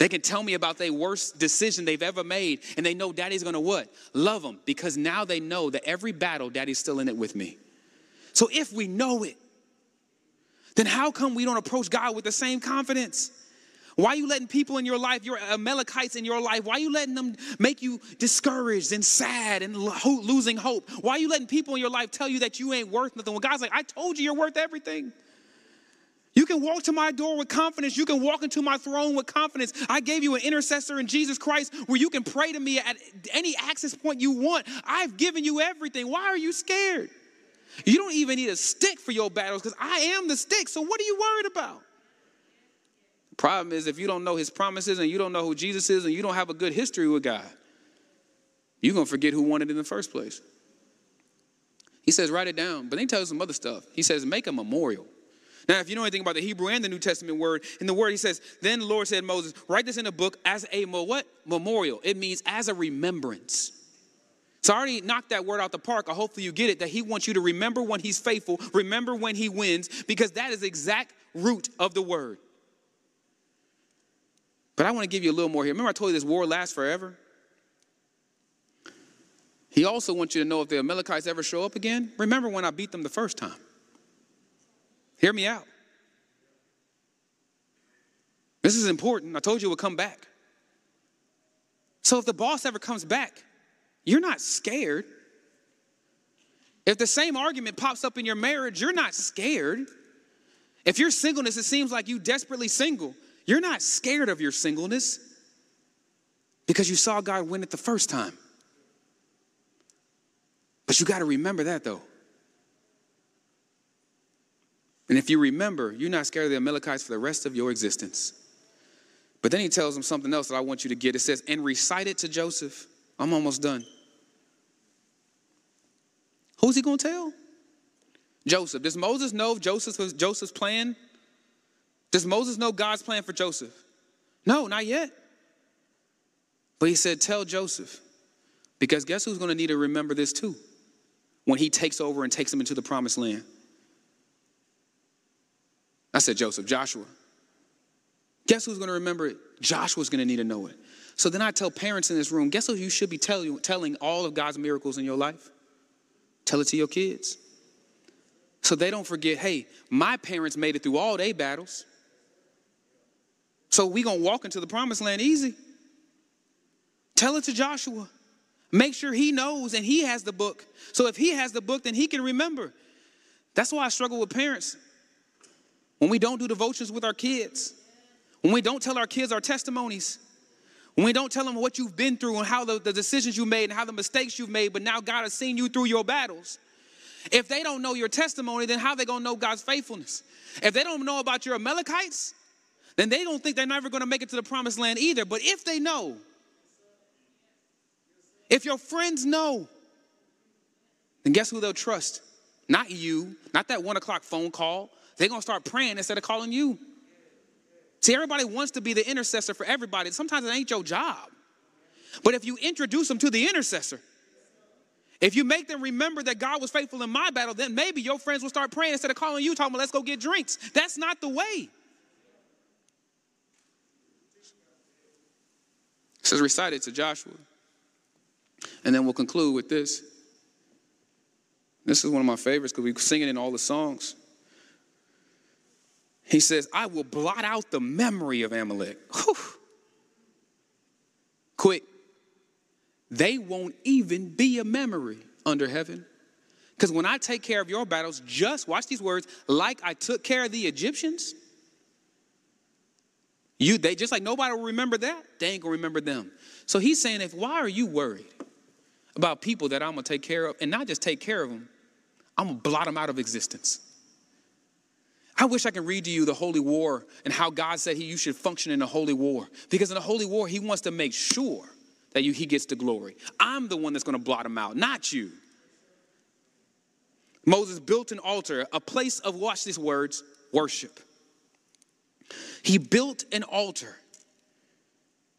They can tell me about their worst decision they've ever made, and they know daddy's gonna what? Love them, because now they know that every battle, daddy's still in it with me. So if we know it, then how come we don't approach God with the same confidence? Why are you letting people in your life, your Amalekites in your life, why are you letting them make you discouraged and sad and losing hope? Why are you letting people in your life tell you that you ain't worth nothing? When God's like, I told you you're worth everything. You can walk to my door with confidence. You can walk into my throne with confidence. I gave you an intercessor in Jesus Christ where you can pray to me at any access point you want. I've given you everything. Why are you scared? You don't even need a stick for your battles because I am the stick. So what are you worried about? The problem is if you don't know his promises and you don't know who Jesus is and you don't have a good history with God, you're going to forget who won it in the first place. He says, write it down. But then he tells some other stuff. He says, make a memorial. Now, if you know anything about the Hebrew and the New Testament word, in the word he says, then the Lord said Moses, write this in a book as a what? Memorial. It means as a remembrance. So I already knocked that word out the park. I hopefully you get it that he wants you to remember when he's faithful, remember when he wins, because that is the exact root of the word. But I want to give you a little more here. Remember, I told you this war lasts forever? He also wants you to know if the Amalekites ever show up again, remember when I beat them the first time. Hear me out. This is important. I told you it would come back. So if the boss ever comes back, you're not scared. If the same argument pops up in your marriage, you're not scared. If your singleness, it seems like you desperately single, you're not scared of your singleness because you saw God win it the first time. But you got to remember that though. And if you remember, you're not scared of the Amalekites for the rest of your existence. But then he tells them something else that I want you to get. It says, and recite it to Joseph. I'm almost done. Who's he going to tell? Joseph. Does Moses know Joseph's, Joseph's plan? Does Moses know God's plan for Joseph? No, not yet. But he said, Tell Joseph. Because guess who's going to need to remember this too? When he takes over and takes them into the promised land. I said Joseph, Joshua. Guess who's going to remember it? Joshua's going to need to know it. So then I tell parents in this room, guess who you should be tell, telling all of God's miracles in your life? Tell it to your kids. So they don't forget, hey, my parents made it through all their battles. So we going to walk into the promised land easy. Tell it to Joshua. Make sure he knows and he has the book. So if he has the book, then he can remember. That's why I struggle with parents when we don't do devotions with our kids, when we don't tell our kids our testimonies, when we don't tell them what you've been through and how the, the decisions you made and how the mistakes you've made, but now God has seen you through your battles. If they don't know your testimony, then how they gonna know God's faithfulness? If they don't know about your Amalekites, then they don't think they're never gonna make it to the promised land either. But if they know, if your friends know, then guess who they'll trust? Not you, not that one o'clock phone call, they're going to start praying instead of calling you. See, everybody wants to be the intercessor for everybody. Sometimes it ain't your job. But if you introduce them to the intercessor, if you make them remember that God was faithful in my battle, then maybe your friends will start praying instead of calling you, talking about, let's go get drinks. That's not the way. Says, recite it to Joshua. And then we'll conclude with this. This is one of my favorites because we sing it in all the songs. He says, I will blot out the memory of Amalek. Whew. Quick. They won't even be a memory under heaven. Because when I take care of your battles, just watch these words, like I took care of the Egyptians, you they just like nobody will remember that, they ain't gonna remember them. So he's saying, if why are you worried about people that I'm gonna take care of, and not just take care of them, I'm gonna blot them out of existence. I wish I could read to you the holy war and how God said he, you should function in a holy war. Because in a holy war, he wants to make sure that you, he gets the glory. I'm the one that's going to blot him out, not you. Moses built an altar, a place of, watch these words, worship. He built an altar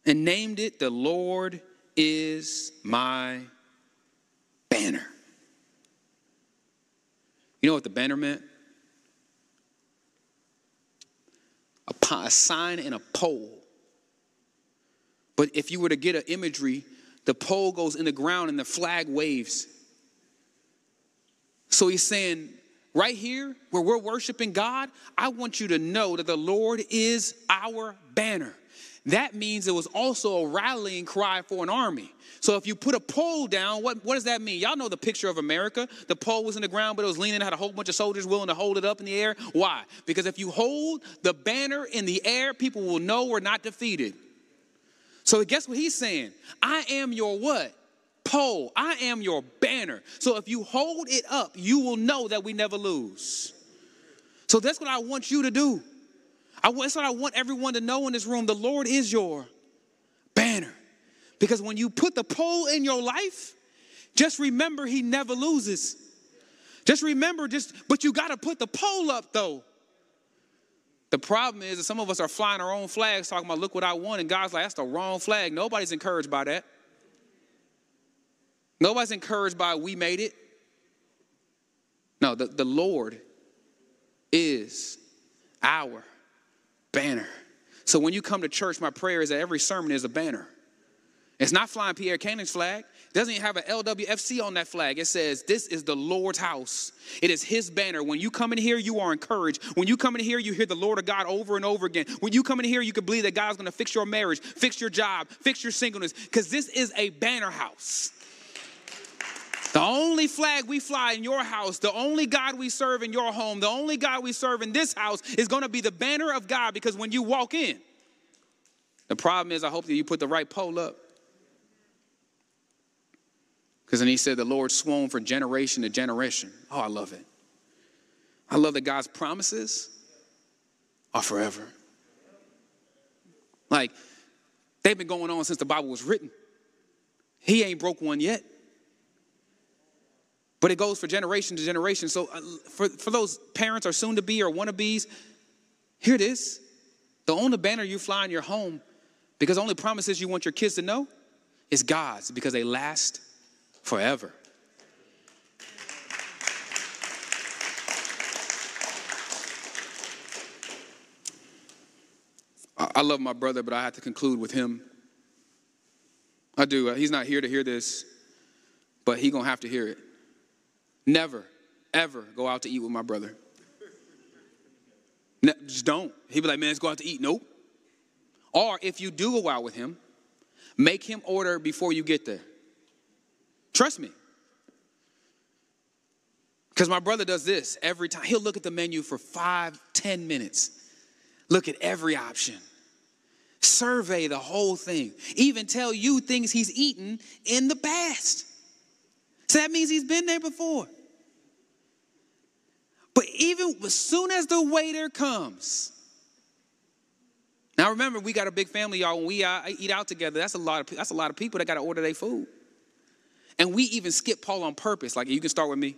and named it, The Lord is my banner. You know what the banner meant? A, sign and a pole. But if you were to get an imagery, the pole goes in the ground and the flag waves. So he's saying, right here where we're worshiping God, I want you to know that the Lord is our banner. That means it was also a rallying cry for an army. So if you put a pole down, what, what does that mean? Y'all know the picture of America. The pole was in the ground, but it was leaning, had a whole bunch of soldiers willing to hold it up in the air. Why? Because if you hold the banner in the air, people will know we're not defeated. So guess what he's saying? I am your what? Pole. I am your banner. So if you hold it up, you will know that we never lose. So that's what I want you to do. I, that's what I want everyone to know in this room. The Lord is your banner. Because when you put the pole in your life, just remember he never loses. Just remember, just but you got to put the pole up though. The problem is that some of us are flying our own flags, talking about look what I want, and God's like, that's the wrong flag. Nobody's encouraged by that. Nobody's encouraged by we made it. No, the, the Lord is our banner. So when you come to church, my prayer is that every sermon is a banner. It's not flying Pierre Cannon's flag. It doesn't even have an LWFC on that flag. It says, This is the Lord's house. It is His banner. When you come in here, you are encouraged. When you come in here, you hear the Lord of God over and over again. When you come in here, you can believe that God's going to fix your marriage, fix your job, fix your singleness, because this is a banner house. The only flag we fly in your house, the only God we serve in your home, the only God we serve in this house is going to be the banner of God because when you walk in, the problem is, I hope that you put the right pole up. Because then he said, the Lord swung for generation to generation. Oh, I love it. I love that God's promises are forever. Like, they've been going on since the Bible was written. He ain't broke one yet. But it goes for generation to generation. So uh, for, for those parents or soon to be or wannabes, here it is. The only banner you fly in your home, because only promises you want your kids to know is God's, because they last forever. I love my brother, but I have to conclude with him. I do. He's not here to hear this, but he gonna have to hear it. Never, ever go out to eat with my brother. Just don't. He'd be like, man, let's go out to eat. Nope. Or if you do go out with him, make him order before you get there. Trust me. Because my brother does this every time. He'll look at the menu for five, ten minutes, look at every option, survey the whole thing, even tell you things he's eaten in the past. So that means he's been there before. But even as soon as the waiter comes, now remember, we got a big family, y'all. When we uh, eat out together, that's a lot of that's a lot of people that got to order their food. And we even skip Paul on purpose. Like, you can start with me.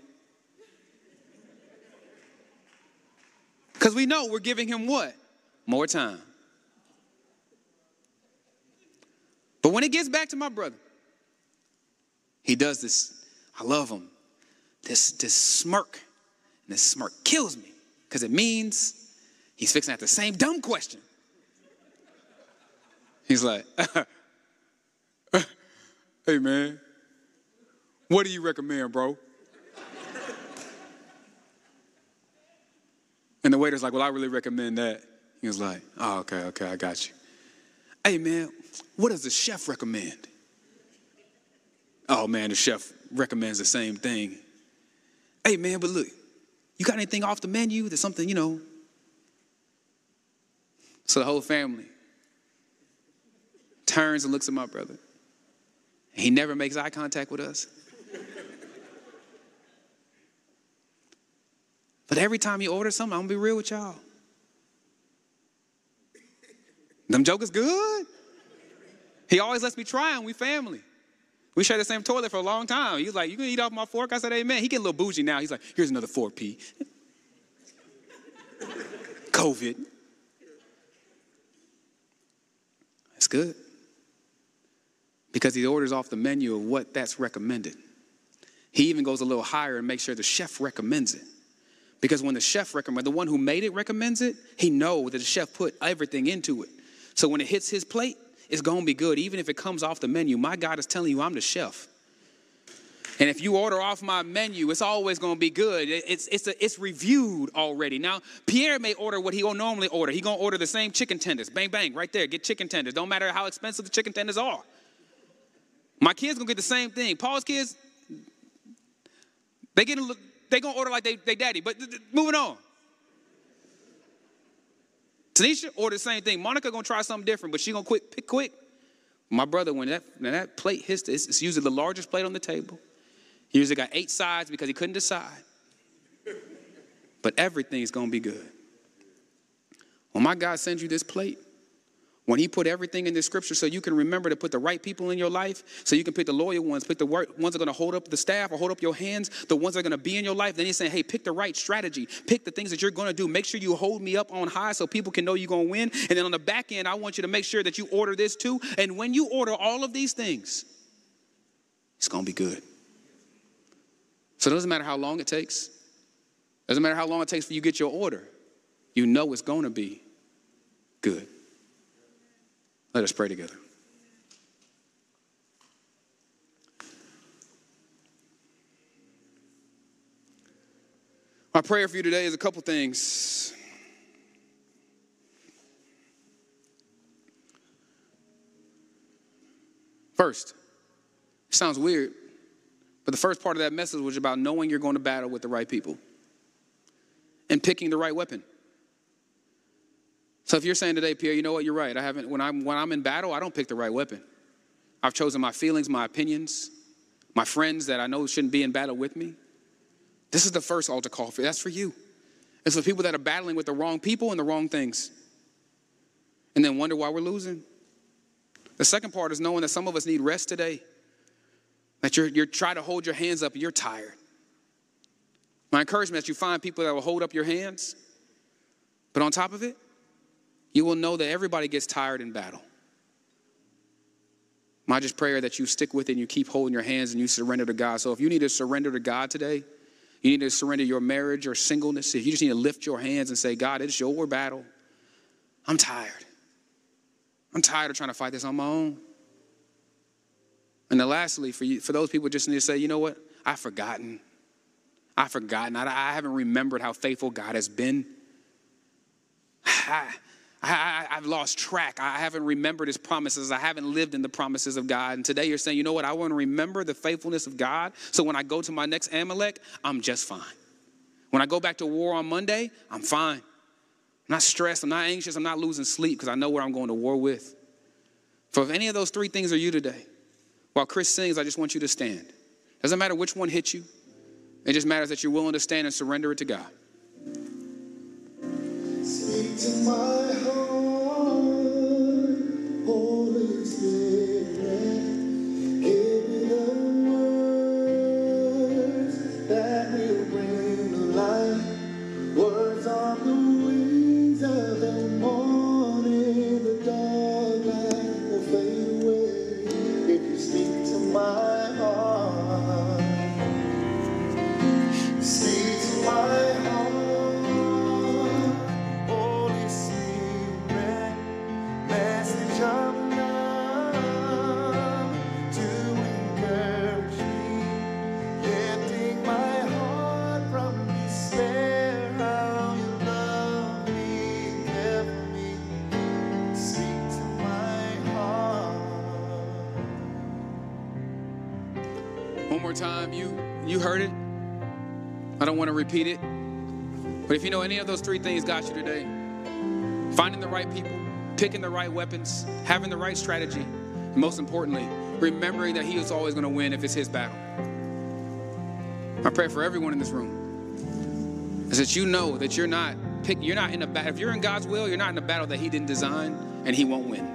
Because we know we're giving him what? More time. But when it gets back to my brother, he does this I love him. This, this smirk. And this smirk kills me because it means he's fixing at the same dumb question. He's like, hey man, what do you recommend, bro? and the waiter's like, well, I really recommend that. He was like, oh, okay, okay, I got you. Hey man, what does the chef recommend? Oh man, the chef recommends the same thing. Hey, man, but look, you got anything off the menu that's something, you know? So the whole family turns and looks at my brother. He never makes eye contact with us. But every time you order something, I'm gonna be real with y'all. Them jokers good. He always lets me try them. We family. We shared the same toilet for a long time. He's like, You can eat off my fork? I said, Amen. He get a little bougie now. He's like, Here's another fork, P. COVID. That's good. Because he orders off the menu of what that's recommended. He even goes a little higher and makes sure the chef recommends it. Because when the chef recommends, the one who made it recommends it, he knows that the chef put everything into it. So when it hits his plate, it's going to be good, even if it comes off the menu. My God is telling you, I'm the chef. And if you order off my menu, it's always going to be good. It's, it's, a, it's reviewed already. Now, Pierre may order what he will normally order. He going to order the same chicken tenders. Bang, bang, right there. Get chicken tenders. Don't matter how expensive the chicken tenders are. My kids going to get the same thing. Paul's kids, they get they going to order like they, they daddy. But th- th- moving on. Tanisha ordered the same thing. Monica to try something different, but she going to quick pick quick. My brother, when that, when that plate hits, it's, usually the largest plate on the table. He usually got eight sides because he couldn't decide. But everything's to be good. When my God sends you this plate, when he put everything in the scripture so you can remember to put the right people in your life, so you can pick the loyal ones, pick the ones that are going to hold up the staff or hold up your hands, the ones that are going to be in your life, then he's saying, hey, pick the right strategy. Pick the things that you're going to do. Make sure you hold me up on high so people can know you're going to win. And then on the back end, I want you to make sure that you order this too. And when you order all of these things, it's going to be good. So it doesn't matter how long it takes. Doesn't matter how long it takes for you to get your order. You know it's going to be good. Let us pray together. My prayer for you today is a couple things. First, it sounds weird, but the first part of that message was about knowing you're going to battle with the right people and picking the right weapon. So if you're saying today, Pierre, you know what, you're right. I haven't when I'm when I'm in battle, I don't pick the right weapon. I've chosen my feelings, my opinions, my friends that I know shouldn't be in battle with me. This is the first altar call for that's for you. It's for people that are battling with the wrong people and the wrong things. And then wonder why we're losing. The second part is knowing that some of us need rest today. That you're, you're trying to hold your hands up and you're tired. My encouragement is you find people that will hold up your hands. But on top of it, you will know that everybody gets tired in battle. My just prayer that you stick with it and you keep holding your hands and you surrender to God. So if you need to surrender to God today, you need to surrender your marriage or singleness. If you just need to lift your hands and say, God, it's your battle. I'm tired. I'm tired of trying to fight this on my own. And then lastly, for you, for those people just need to say, you know what? I've forgotten. I've forgotten. I, I haven't remembered how faithful God has been. I, ah, I, have lost track. I haven't remembered his promises. I haven't lived in the promises of God. And today you're saying, you know what? I want to remember the faithfulness of God. So when I go to my next Amalek, I'm just fine. When I go back to war on Monday, I'm fine. I'm not stressed. I'm not anxious. I'm not losing sleep because I know where I'm going to war with. For if any of those three things are you today, while Chris sings, I just want you to stand. Doesn't matter which one hits you, it just matters that you're willing to stand and surrender it to God. To my heart, Holy Spirit. Repeat it. But if you know any of those three things got you today, finding the right people, picking the right weapons, having the right strategy, and most importantly, remembering that he is always going to win if it's his battle. I pray for everyone in this room is that you know that you're not pick, you're not in a battle. If you're in God's will, you're not in a battle that He didn't design, and He won't win.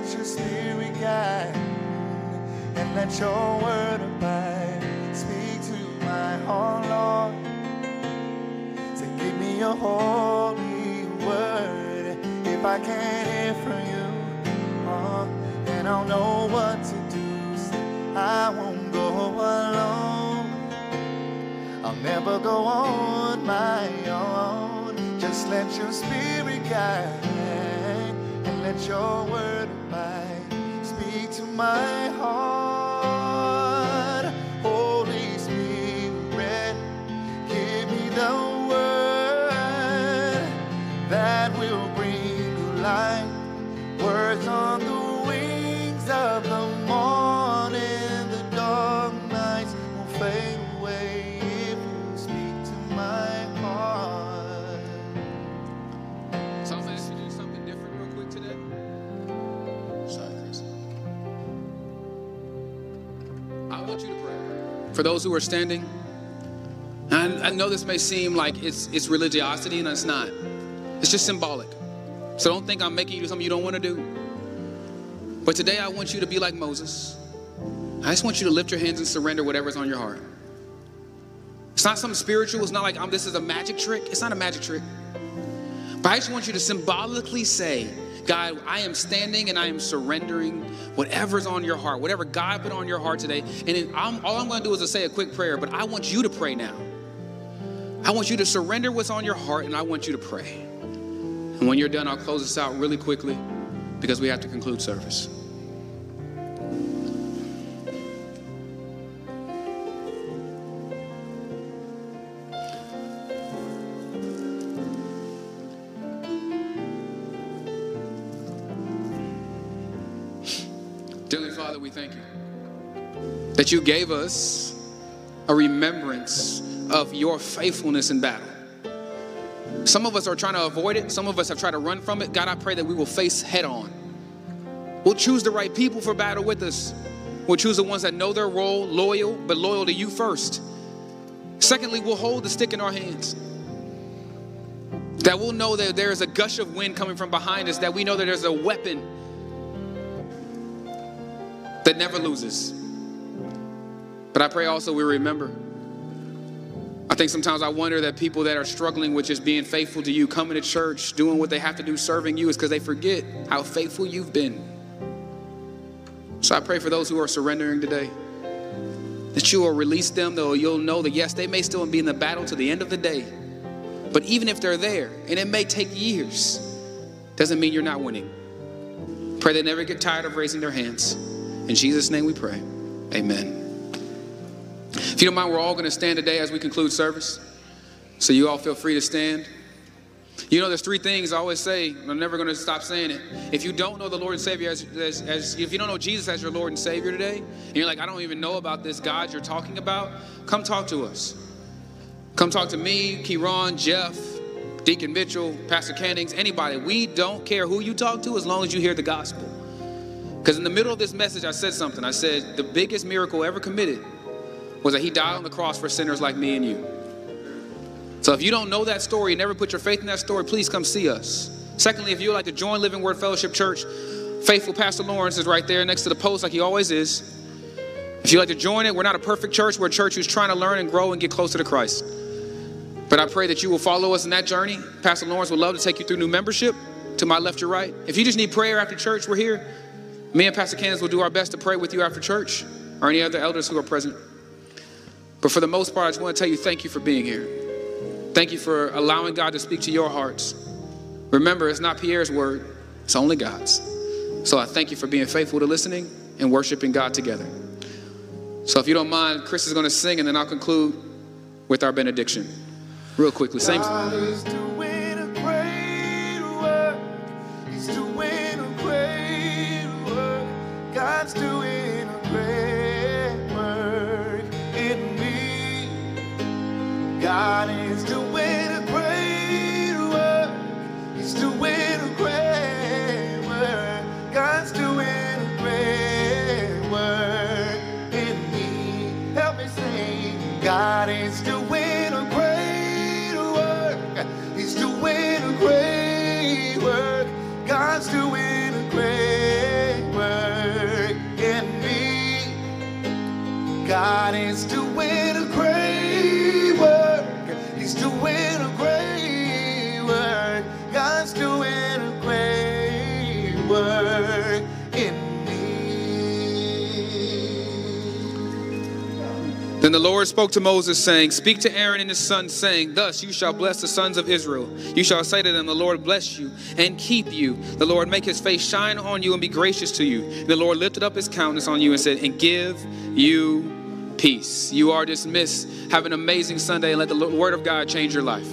Let your spirit guide and let your word abide. Speak to my heart, Lord. So give me your holy word. If I can't hear from you, uh, then I'll know what to do. I won't go alone. I'll never go on my own. Just let your spirit guide and let your word. Speak to my heart, For those who are standing, and I know this may seem like it's, it's religiosity, and it's not. It's just symbolic. So don't think I'm making you do something you don't want to do. But today I want you to be like Moses. I just want you to lift your hands and surrender whatever's on your heart. It's not something spiritual. It's not like this is a magic trick. It's not a magic trick. But I just want you to symbolically say, God, I am standing and I am surrendering whatever's on your heart, whatever God put on your heart today. And I'm, all I'm going to do is to say a quick prayer, but I want you to pray now. I want you to surrender what's on your heart and I want you to pray. And when you're done, I'll close this out really quickly because we have to conclude service. Father, we thank you that you gave us a remembrance of your faithfulness in battle. Some of us are trying to avoid it, some of us have tried to run from it. God, I pray that we will face head on. We'll choose the right people for battle with us. We'll choose the ones that know their role, loyal, but loyal to you first. Secondly, we'll hold the stick in our hands. That we'll know that there is a gush of wind coming from behind us, that we know that there's a weapon that never loses. But I pray also we remember. I think sometimes I wonder that people that are struggling with just being faithful to you, coming to church, doing what they have to do, serving you, is because they forget how faithful you've been. So I pray for those who are surrendering today that you will release them, though you'll know that yes, they may still be in the battle to the end of the day. But even if they're there, and it may take years, doesn't mean you're not winning. Pray they never get tired of raising their hands. In Jesus' name we pray. Amen. If you don't mind, we're all going to stand today as we conclude service. So you all feel free to stand. You know, there's three things I always say. I'm never going to stop saying it. If you don't know the Lord and Savior as, as, as if you don't know Jesus as your Lord and Savior today, and you're like, I don't even know about this God you're talking about, come talk to us. Come talk to me, Kieran, Jeff, Deacon Mitchell, Pastor Cannings, anybody. We don't care who you talk to as long as you hear the gospel. Because in the middle of this message, I said something. I said, the biggest miracle ever committed was that he died on the cross for sinners like me and you. So if you don't know that story, and never put your faith in that story, please come see us. Secondly, if you would like to join Living Word Fellowship Church, faithful Pastor Lawrence is right there next to the post like he always is. If you'd like to join it, we're not a perfect church. We're a church who's trying to learn and grow and get closer to Christ. But I pray that you will follow us in that journey. Pastor Lawrence would love to take you through new membership to my left or right. If you just need prayer after church, we're here. Me and Pastor Candace will do our best to pray with you after church or any other elders who are present. But for the most part, I just want to tell you thank you for being here. Thank you for allowing God to speak to your hearts. Remember, it's not Pierre's word, it's only God's. So I thank you for being faithful to listening and worshiping God together. So if you don't mind, Chris is going to sing and then I'll conclude with our benediction. Real quickly. Same. God's doing a great work in me. God God is doing a great work. He's doing a great work. God's doing a great work in me. Then the Lord spoke to Moses, saying, Speak to Aaron and his sons, saying, Thus you shall bless the sons of Israel. You shall say to them, The Lord bless you and keep you. The Lord make his face shine on you and be gracious to you. The Lord lifted up his countenance on you and said, And give you peace. You are dismissed. Have an amazing Sunday and let the word of God change your life.